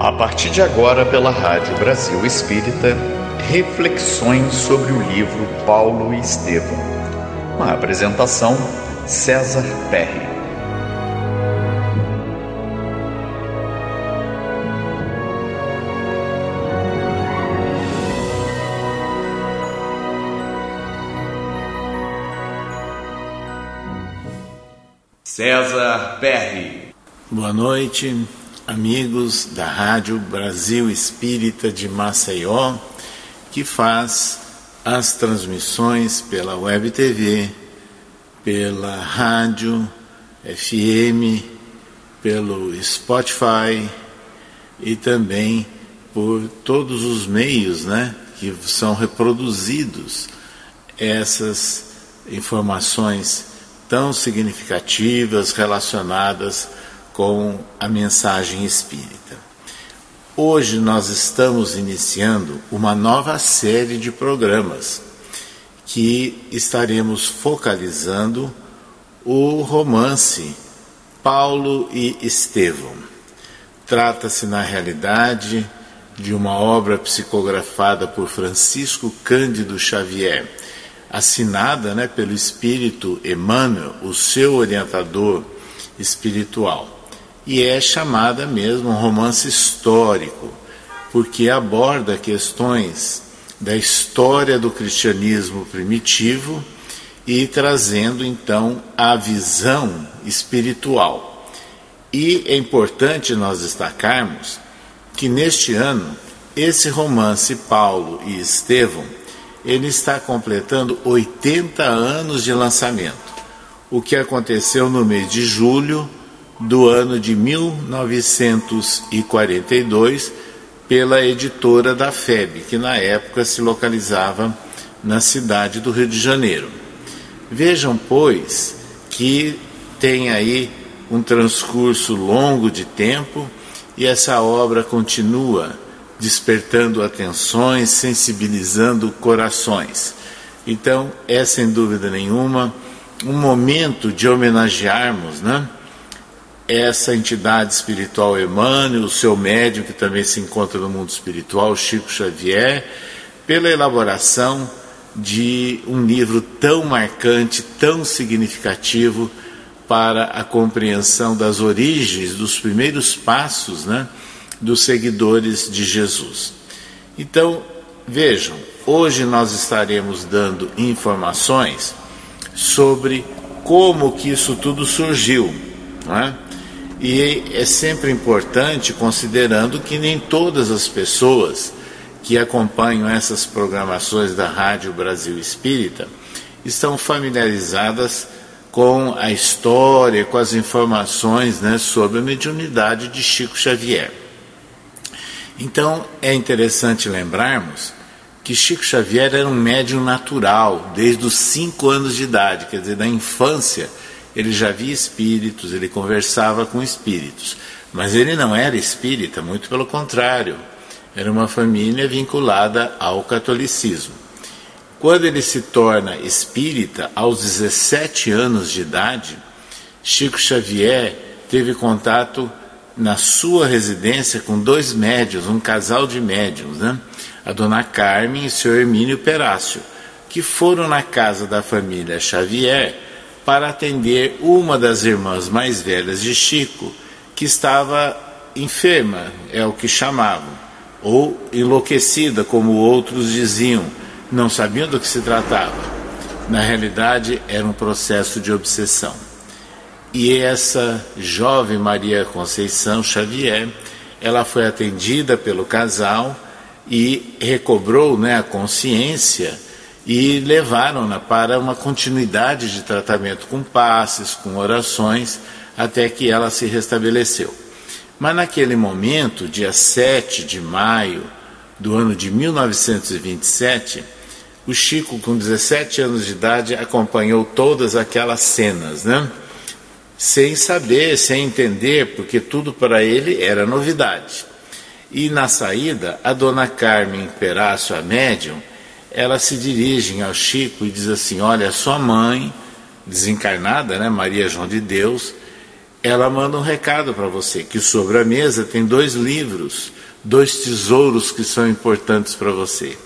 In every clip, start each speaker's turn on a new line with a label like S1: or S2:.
S1: A partir de agora, pela Rádio Brasil Espírita, reflexões sobre o livro Paulo e Estevão. Uma apresentação, César Perry. César Perry.
S2: Boa noite, amigos da Rádio Brasil Espírita de Maceió, que faz as transmissões pela Web TV, pela rádio FM, pelo Spotify e também por todos os meios, né, que são reproduzidos essas informações tão significativas relacionadas com a mensagem espírita. Hoje nós estamos iniciando uma nova série de programas que estaremos focalizando o romance Paulo e Estevão. Trata-se, na realidade, de uma obra psicografada por Francisco Cândido Xavier assinada né, pelo Espírito Emmanuel, o seu orientador espiritual. E é chamada mesmo um romance histórico, porque aborda questões da história do cristianismo primitivo e trazendo então a visão espiritual. E é importante nós destacarmos que neste ano esse romance Paulo e Estevão ele está completando 80 anos de lançamento, o que aconteceu no mês de julho do ano de 1942 pela editora da FEB, que na época se localizava na cidade do Rio de Janeiro. Vejam, pois, que tem aí um transcurso longo de tempo e essa obra continua despertando atenções, sensibilizando corações. Então, é sem dúvida nenhuma um momento de homenagearmos, né? Essa entidade espiritual Emmanuel, o seu médium que também se encontra no mundo espiritual, Chico Xavier, pela elaboração de um livro tão marcante, tão significativo para a compreensão das origens, dos primeiros passos, né? dos seguidores de Jesus. Então, vejam, hoje nós estaremos dando informações sobre como que isso tudo surgiu, não é? E é sempre importante considerando que nem todas as pessoas que acompanham essas programações da Rádio Brasil Espírita estão familiarizadas com a história, com as informações né, sobre a mediunidade de Chico Xavier. Então é interessante lembrarmos que Chico Xavier era um médium natural desde os cinco anos de idade, quer dizer, da infância ele já via espíritos, ele conversava com espíritos, mas ele não era espírita, muito pelo contrário, era uma família vinculada ao catolicismo. Quando ele se torna espírita, aos 17 anos de idade, Chico Xavier teve contato na sua residência com dois médios, um casal de médiums, né? a dona Carmen e o senhor Hermínio Perácio, que foram na casa da família Xavier para atender uma das irmãs mais velhas de Chico, que estava enferma, é o que chamavam, ou enlouquecida, como outros diziam, não sabiam do que se tratava. Na realidade, era um processo de obsessão. E essa jovem Maria Conceição Xavier, ela foi atendida pelo casal e recobrou né, a consciência e levaram-na para uma continuidade de tratamento com passes, com orações, até que ela se restabeleceu. Mas naquele momento, dia 7 de maio do ano de 1927, o Chico, com 17 anos de idade, acompanhou todas aquelas cenas, né? sem saber, sem entender, porque tudo para ele era novidade. E na saída, a dona Carmen Perácio, a médium, ela se dirige ao Chico e diz assim: Olha, sua mãe, desencarnada, né, Maria João de Deus, ela manda um recado para você que sobre a mesa tem dois livros, dois tesouros que são importantes para você.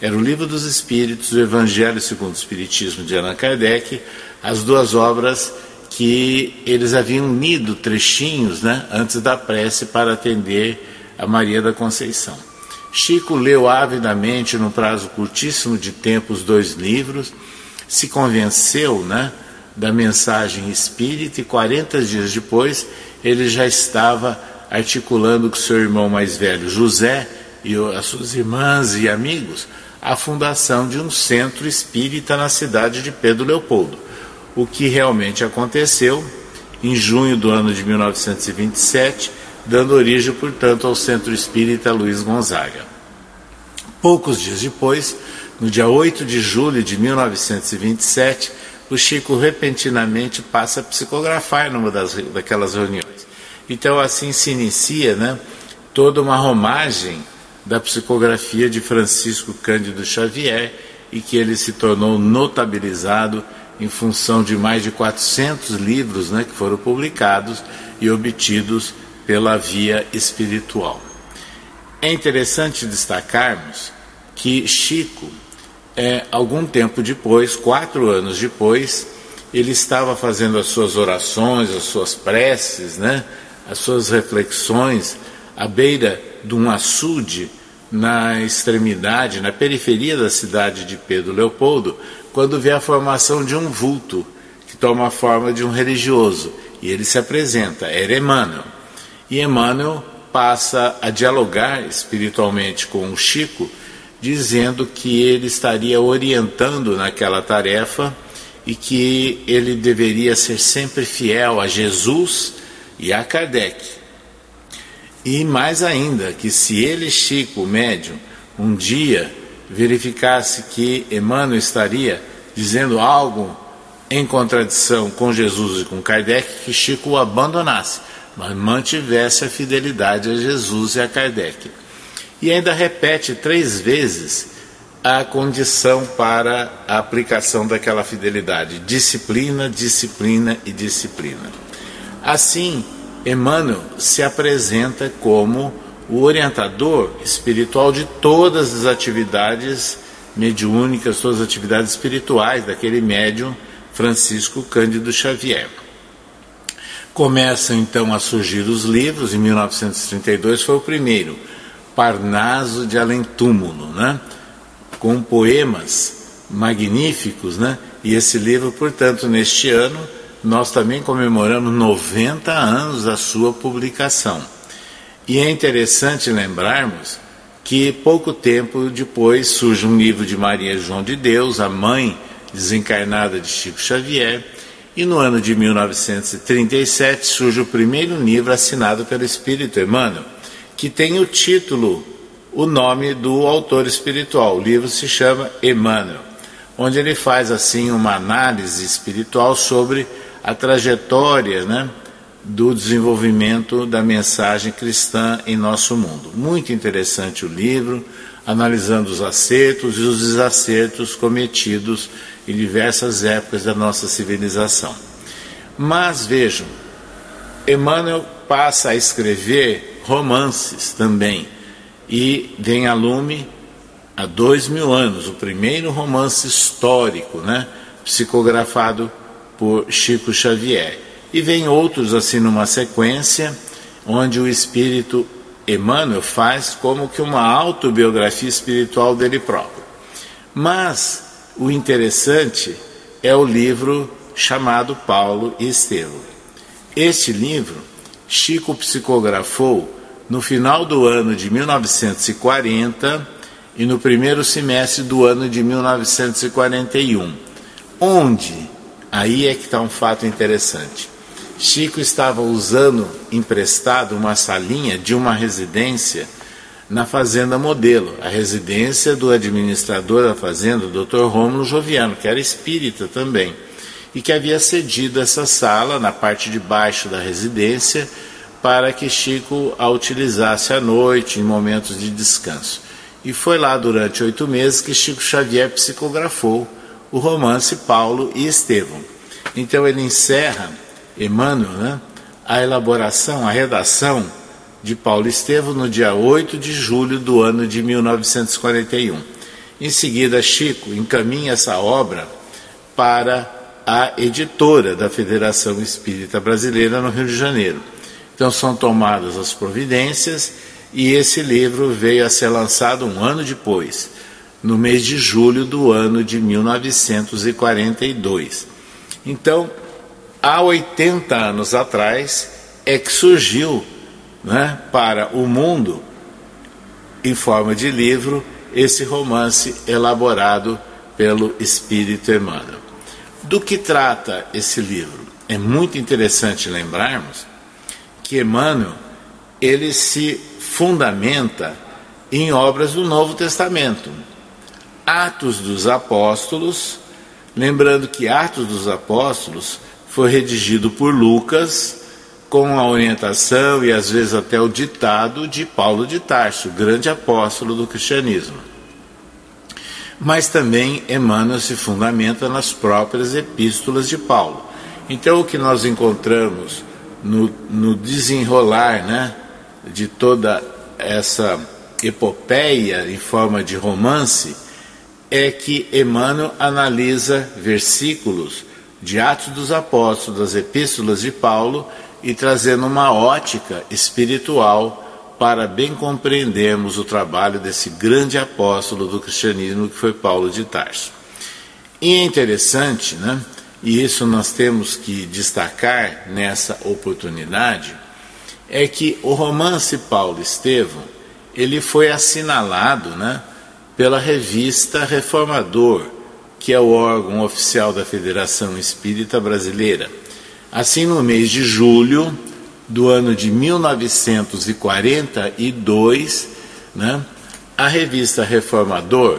S2: Era o Livro dos Espíritos, o Evangelho segundo o Espiritismo de Allan Kardec, as duas obras que eles haviam unido trechinhos né, antes da prece para atender a Maria da Conceição. Chico leu avidamente, num prazo curtíssimo de tempo, os dois livros, se convenceu né, da mensagem espírita e 40 dias depois ele já estava articulando com seu irmão mais velho José e as suas irmãs e amigos a fundação de um centro espírita na cidade de Pedro Leopoldo. O que realmente aconteceu em junho do ano de 1927, dando origem, portanto, ao Centro Espírita Luiz Gonzaga. Poucos dias depois, no dia 8 de julho de 1927, o Chico repentinamente passa a psicografar numa das, daquelas reuniões. Então assim se inicia né, toda uma romagem da psicografia de Francisco Cândido Xavier e que ele se tornou notabilizado em função de mais de 400 livros né, que foram publicados e obtidos pela via espiritual. É interessante destacarmos que Chico é, algum tempo depois, quatro anos depois, ele estava fazendo as suas orações, as suas preces, né, as suas reflexões à beira de um açude na extremidade, na periferia da cidade de Pedro Leopoldo, quando vê a formação de um vulto que toma a forma de um religioso e ele se apresenta, era Emmanuel. E Emmanuel passa a dialogar espiritualmente com o Chico dizendo que ele estaria orientando naquela tarefa e que ele deveria ser sempre fiel a Jesus e a Kardec. E mais ainda, que se ele, Chico, médium, um dia verificasse que Emmanuel estaria dizendo algo em contradição com Jesus e com Kardec, que Chico o abandonasse, mantivesse a fidelidade a Jesus e a Kardec e ainda repete três vezes a condição para a aplicação daquela fidelidade: disciplina, disciplina e disciplina. Assim, Emmanuel se apresenta como o orientador espiritual de todas as atividades mediúnicas, todas as atividades espirituais daquele médium Francisco Cândido Xavier. Começam então a surgir os livros, em 1932 foi o primeiro, Parnaso de Além Túmulo, né? com poemas magníficos, né? E esse livro, portanto, neste ano, nós também comemoramos 90 anos da sua publicação. E é interessante lembrarmos que pouco tempo depois surge um livro de Maria João de Deus, a mãe desencarnada de Chico Xavier, e no ano de 1937 surge o primeiro livro assinado pelo Espírito Emmanuel, que tem o título, o nome do autor espiritual. O livro se chama Emmanuel, onde ele faz assim uma análise espiritual sobre a trajetória, né, do desenvolvimento da mensagem cristã em nosso mundo. Muito interessante o livro, analisando os acertos e os desacertos cometidos em diversas épocas da nossa civilização. Mas vejam, Emmanuel passa a escrever romances também. E vem a lume há dois mil anos, o primeiro romance histórico, né, psicografado por Chico Xavier. E vem outros assim numa sequência, onde o espírito Emmanuel faz como que uma autobiografia espiritual dele próprio. Mas o interessante é o livro chamado Paulo e Estevão. Este livro Chico psicografou no final do ano de 1940 e no primeiro semestre do ano de 1941. Onde? Aí é que está um fato interessante. Chico estava usando emprestado uma salinha de uma residência na Fazenda Modelo, a residência do administrador da fazenda, o Dr. Rômulo Joviano, que era espírita também e que havia cedido essa sala na parte de baixo da residência para que Chico a utilizasse à noite, em momentos de descanso. E foi lá durante oito meses que Chico Xavier psicografou o romance Paulo e Estevão. Então ele encerra, Emmanuel, né, a elaboração, a redação de Paulo Estevam no dia 8 de julho do ano de 1941. Em seguida, Chico encaminha essa obra para a editora da Federação Espírita Brasileira no Rio de Janeiro. Então são tomadas as providências e esse livro veio a ser lançado um ano depois, no mês de julho do ano de 1942. Então, há 80 anos atrás é que surgiu né, para o mundo, em forma de livro, esse romance elaborado pelo Espírito Emmanuel. Do que trata esse livro? É muito interessante lembrarmos que Emmanuel ele se fundamenta em obras do Novo Testamento. Atos dos Apóstolos, lembrando que Atos dos Apóstolos foi redigido por Lucas com a orientação e às vezes até o ditado de Paulo de Tarso, grande apóstolo do cristianismo. Mas também Emmanuel se fundamenta nas próprias epístolas de Paulo. Então, o que nós encontramos no, no desenrolar né, de toda essa epopeia em forma de romance é que Emmanuel analisa versículos de Atos dos Apóstolos, das epístolas de Paulo e trazendo uma ótica espiritual para bem compreendermos o trabalho desse grande apóstolo do cristianismo que foi Paulo de Tarso. E é interessante, né? e isso nós temos que destacar nessa oportunidade, é que o romance Paulo Estevão, ele foi assinalado né, pela revista Reformador, que é o órgão oficial da Federação Espírita Brasileira. Assim, no mês de julho do ano de 1942, né, a revista Reformador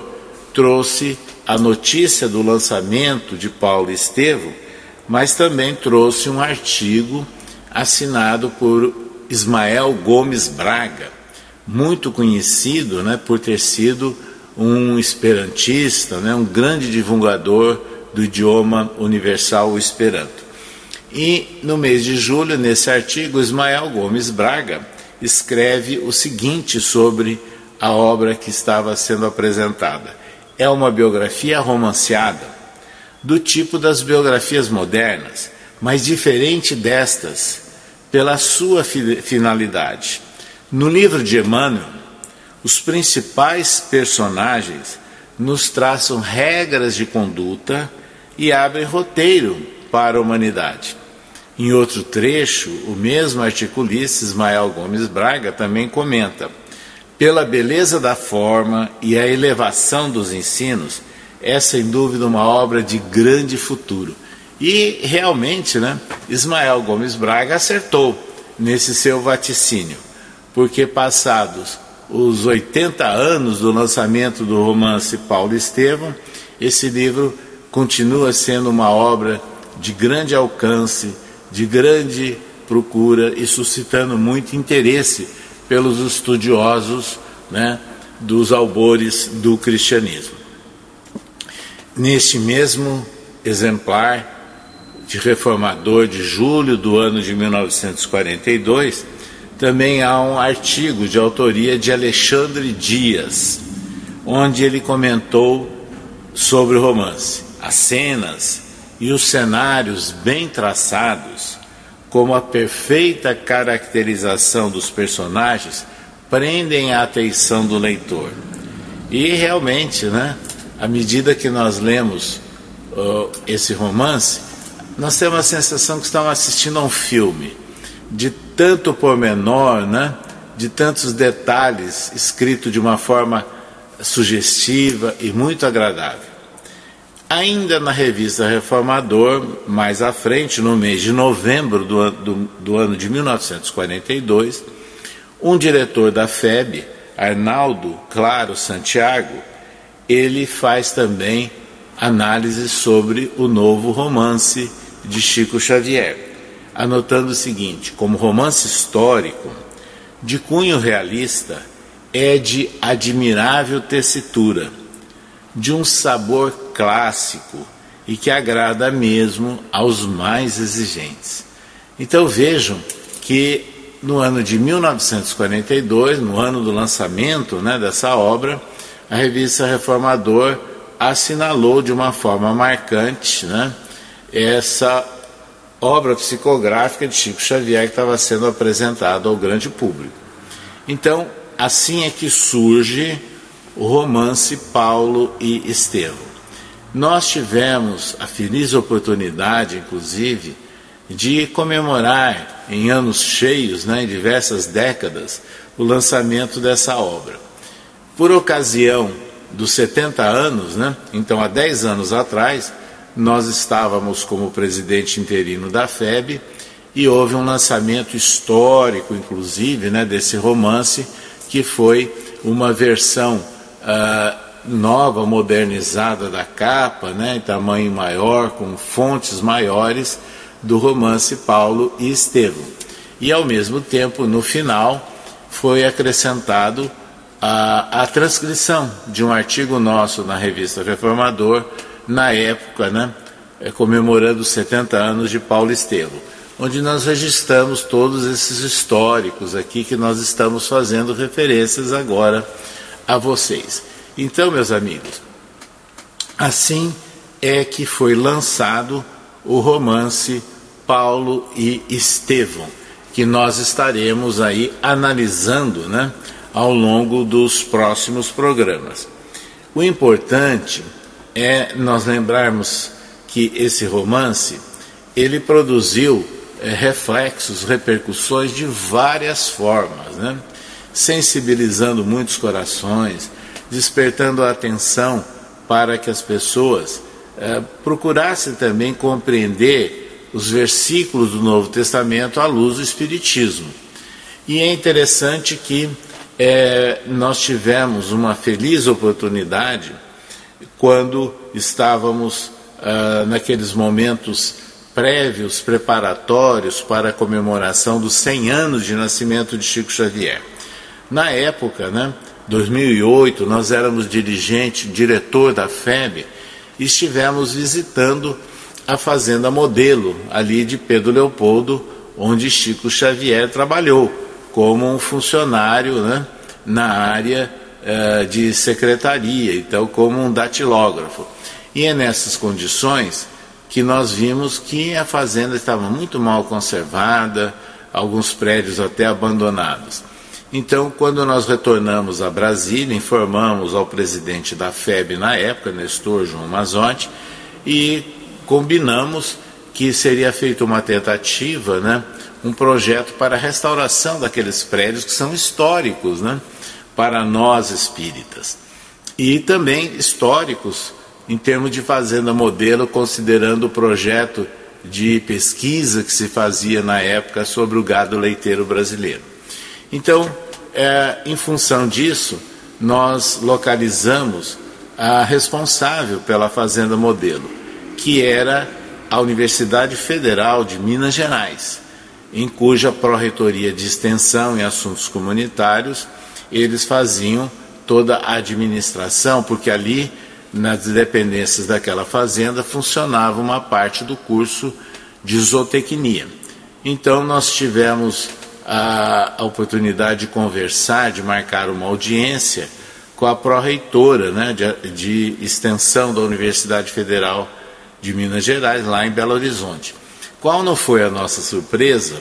S2: trouxe a notícia do lançamento de Paulo Estevo, mas também trouxe um artigo assinado por Ismael Gomes Braga, muito conhecido né, por ter sido um esperantista, né, um grande divulgador do idioma universal o Esperanto. E no mês de julho, nesse artigo, Ismael Gomes Braga escreve o seguinte sobre a obra que estava sendo apresentada. É uma biografia romanceada, do tipo das biografias modernas, mas diferente destas pela sua finalidade. No livro de Emmanuel, os principais personagens nos traçam regras de conduta e abrem roteiro para a humanidade. Em outro trecho, o mesmo articulista Ismael Gomes Braga também comenta: pela beleza da forma e a elevação dos ensinos, é sem dúvida uma obra de grande futuro. E realmente, né, Ismael Gomes Braga acertou nesse seu vaticínio, porque passados os 80 anos do lançamento do romance Paulo Estevam, esse livro continua sendo uma obra de grande alcance de grande procura e suscitando muito interesse pelos estudiosos né, dos albores do cristianismo. Neste mesmo exemplar de reformador de julho do ano de 1942, também há um artigo de autoria de Alexandre Dias, onde ele comentou sobre o romance, as cenas e os cenários bem traçados, como a perfeita caracterização dos personagens, prendem a atenção do leitor. E realmente, né, à medida que nós lemos uh, esse romance, nós temos a sensação que estamos assistindo a um filme, de tanto pormenor, né, de tantos detalhes, escrito de uma forma sugestiva e muito agradável. Ainda na revista Reformador, mais à frente, no mês de novembro do, do, do ano de 1942, um diretor da FEB, Arnaldo Claro Santiago, ele faz também análise sobre o novo romance de Chico Xavier, anotando o seguinte: como romance histórico, de cunho realista, é de admirável tessitura de um sabor clássico e que agrada mesmo aos mais exigentes. Então vejam que no ano de 1942, no ano do lançamento né, dessa obra, a revista Reformador assinalou de uma forma marcante né, essa obra psicográfica de Chico Xavier que estava sendo apresentada ao grande público. Então, assim é que surge o romance Paulo e Estevão. Nós tivemos a feliz oportunidade, inclusive, de comemorar em anos cheios, né, em diversas décadas, o lançamento dessa obra. Por ocasião dos 70 anos, né, então há 10 anos atrás, nós estávamos como presidente interino da FEB e houve um lançamento histórico, inclusive, né, desse romance, que foi uma versão uh, nova, modernizada da capa, né, em tamanho maior, com fontes maiores, do romance Paulo e Estevão. E ao mesmo tempo, no final, foi acrescentado a, a transcrição de um artigo nosso na revista Reformador, na época, né, é, comemorando os 70 anos de Paulo Estevão, onde nós registramos todos esses históricos aqui que nós estamos fazendo referências agora a vocês. Então, meus amigos, assim é que foi lançado o romance Paulo e Estevão, que nós estaremos aí analisando né, ao longo dos próximos programas. O importante é nós lembrarmos que esse romance ele produziu é, reflexos, repercussões de várias formas, né? Sensibilizando muitos corações, despertando a atenção para que as pessoas é, procurassem também compreender os versículos do Novo Testamento à luz do Espiritismo. E é interessante que é, nós tivemos uma feliz oportunidade quando estávamos ah, naqueles momentos prévios, preparatórios para a comemoração dos 100 anos de nascimento de Chico Xavier. Na época, né, 2008, nós éramos dirigente, diretor da FEB, e estivemos visitando a fazenda modelo ali de Pedro Leopoldo, onde Chico Xavier trabalhou como um funcionário né, na área uh, de secretaria, então como um datilógrafo. E é nessas condições que nós vimos que a fazenda estava muito mal conservada, alguns prédios até abandonados. Então, quando nós retornamos a Brasília, informamos ao presidente da FEB na época, Nestor João Mazotti, e combinamos que seria feita uma tentativa, né, um projeto para a restauração daqueles prédios que são históricos né, para nós espíritas. E também históricos em termos de fazenda modelo, considerando o projeto de pesquisa que se fazia na época sobre o gado leiteiro brasileiro. Então, é, em função disso, nós localizamos a responsável pela fazenda modelo que era a Universidade Federal de Minas Gerais, em cuja pró-reitoria de extensão e assuntos comunitários eles faziam toda a administração, porque ali nas dependências daquela fazenda funcionava uma parte do curso de zootecnia. Então nós tivemos a, a oportunidade de conversar, de marcar uma audiência com a pró-reitora né, de, de extensão da Universidade Federal de Minas Gerais, lá em Belo Horizonte. Qual não foi a nossa surpresa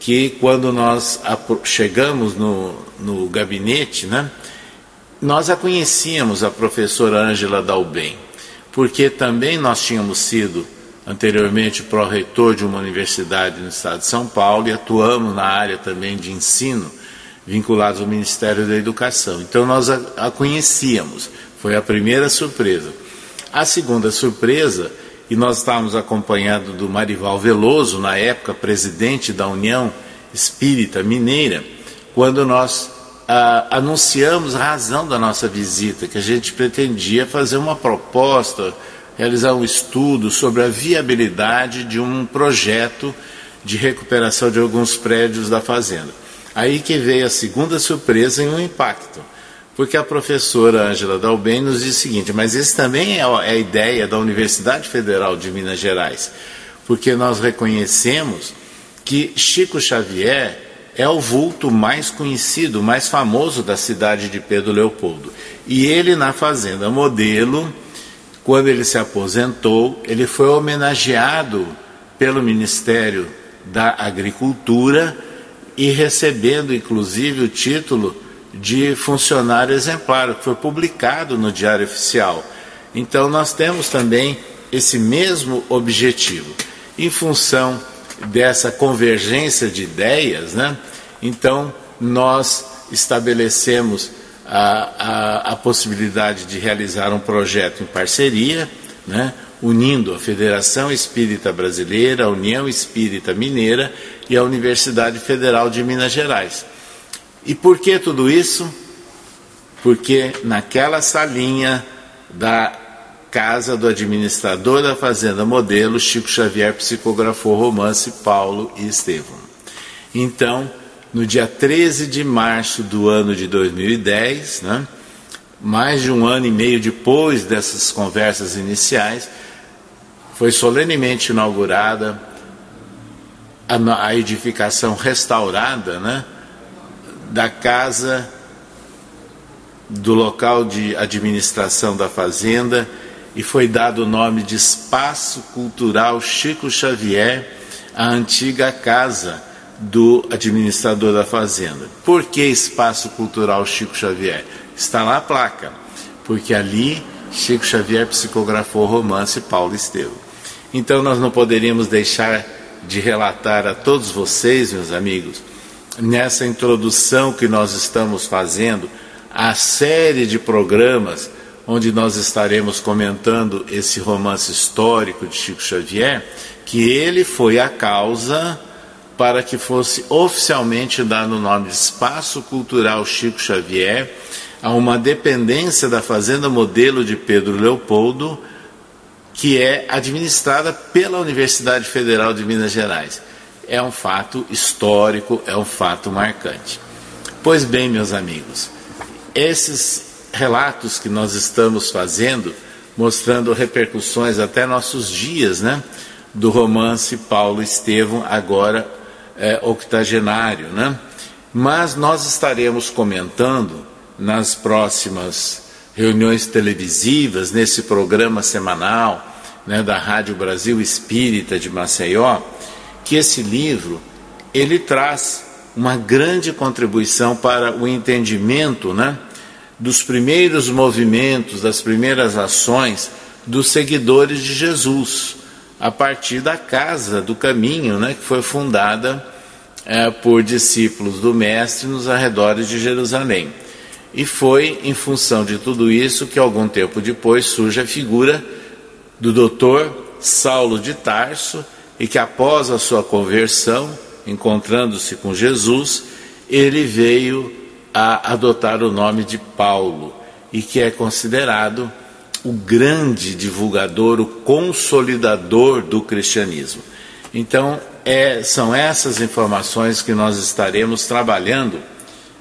S2: que quando nós chegamos no, no gabinete, né, nós a conhecíamos, a professora Ângela Dalben, porque também nós tínhamos sido anteriormente pró-reitor de uma universidade no estado de São Paulo e atuamos na área também de ensino, vinculados ao Ministério da Educação. Então nós a, a conhecíamos, foi a primeira surpresa. A segunda surpresa e nós estávamos acompanhando do Marival Veloso, na época presidente da União Espírita Mineira, quando nós ah, anunciamos a razão da nossa visita, que a gente pretendia fazer uma proposta, realizar um estudo sobre a viabilidade de um projeto de recuperação de alguns prédios da fazenda. Aí que veio a segunda surpresa e um impacto porque a professora Ângela Dalben nos diz o seguinte: mas esse também é a ideia da Universidade Federal de Minas Gerais, porque nós reconhecemos que Chico Xavier é o vulto mais conhecido, mais famoso da cidade de Pedro Leopoldo. E ele, na Fazenda Modelo, quando ele se aposentou, ele foi homenageado pelo Ministério da Agricultura e recebendo, inclusive, o título de funcionário exemplar, que foi publicado no Diário Oficial. Então, nós temos também esse mesmo objetivo. Em função dessa convergência de ideias, né? então nós estabelecemos a, a, a possibilidade de realizar um projeto em parceria, né? unindo a Federação Espírita Brasileira, a União Espírita Mineira e a Universidade Federal de Minas Gerais. E por que tudo isso? Porque naquela salinha da casa do administrador da Fazenda Modelo, Chico Xavier psicografou romance Paulo e Estevão. Então, no dia 13 de março do ano de 2010, né, mais de um ano e meio depois dessas conversas iniciais, foi solenemente inaugurada a, a edificação restaurada né, da casa do local de administração da fazenda e foi dado o nome de Espaço Cultural Chico Xavier, a antiga casa do administrador da fazenda. Por que Espaço Cultural Chico Xavier? Está lá a placa, porque ali Chico Xavier psicografou o romance Paulo Estevam. Então nós não poderíamos deixar de relatar a todos vocês, meus amigos, nessa introdução que nós estamos fazendo, a série de programas onde nós estaremos comentando esse romance histórico de Chico Xavier, que ele foi a causa para que fosse oficialmente dado o nome de Espaço Cultural Chico Xavier a uma dependência da Fazenda Modelo de Pedro Leopoldo, que é administrada pela Universidade Federal de Minas Gerais. É um fato histórico, é um fato marcante. Pois bem, meus amigos, esses relatos que nós estamos fazendo, mostrando repercussões até nossos dias, né? Do romance Paulo Estevão, agora é, octogenário, né? Mas nós estaremos comentando nas próximas reuniões televisivas, nesse programa semanal né, da Rádio Brasil Espírita de Maceió, que esse livro ele traz uma grande contribuição para o entendimento, né? dos primeiros movimentos, das primeiras ações dos seguidores de Jesus, a partir da Casa do Caminho, né, que foi fundada é, por discípulos do Mestre nos arredores de Jerusalém. E foi em função de tudo isso que, algum tempo depois, surge a figura do doutor Saulo de Tarso, e que, após a sua conversão, encontrando-se com Jesus, ele veio a adotar o nome de Paulo e que é considerado o grande divulgador, o consolidador do cristianismo. Então, é, são essas informações que nós estaremos trabalhando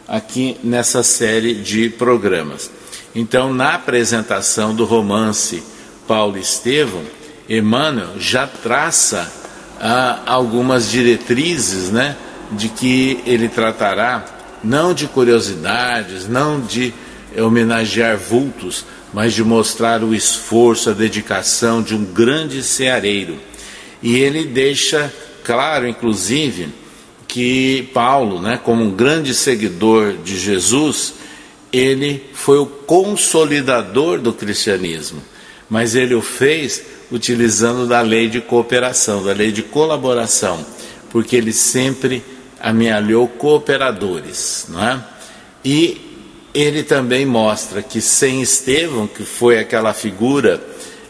S2: aqui nessa série de programas. Então, na apresentação do romance Paulo Estevão, Emmanuel já traça ah, algumas diretrizes né, de que ele tratará não de curiosidades, não de homenagear vultos, mas de mostrar o esforço, a dedicação de um grande ceareiro. E ele deixa claro, inclusive, que Paulo, né, como um grande seguidor de Jesus, ele foi o consolidador do cristianismo, mas ele o fez utilizando da lei de cooperação, da lei de colaboração, porque ele sempre amealhou cooperadores, não é? E ele também mostra que sem Estevão, que foi aquela figura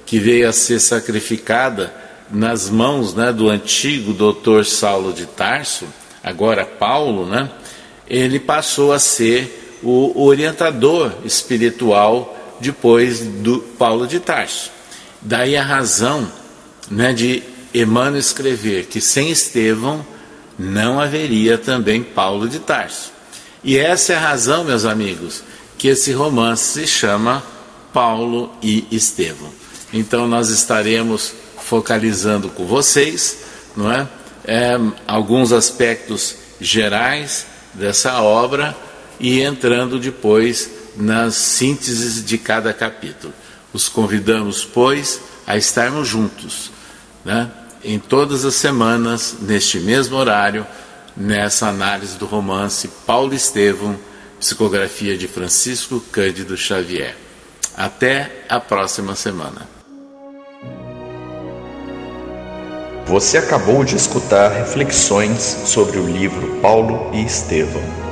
S2: que veio a ser sacrificada nas mãos né, do antigo doutor Saulo de Tarso, agora Paulo, né, ele passou a ser o orientador espiritual depois do Paulo de Tarso. Daí a razão né, de Emmanuel escrever que sem Estevão não haveria também Paulo de Tarso. E essa é a razão, meus amigos, que esse romance se chama Paulo e Estevão. Então nós estaremos focalizando com vocês, não é? é, alguns aspectos gerais dessa obra e entrando depois nas sínteses de cada capítulo. Os convidamos, pois, a estarmos juntos, né, em todas as semanas, neste mesmo horário, nessa análise do romance Paulo Estevam, psicografia de Francisco Cândido Xavier. Até a próxima semana.
S1: Você acabou de escutar reflexões sobre o livro Paulo e Estevão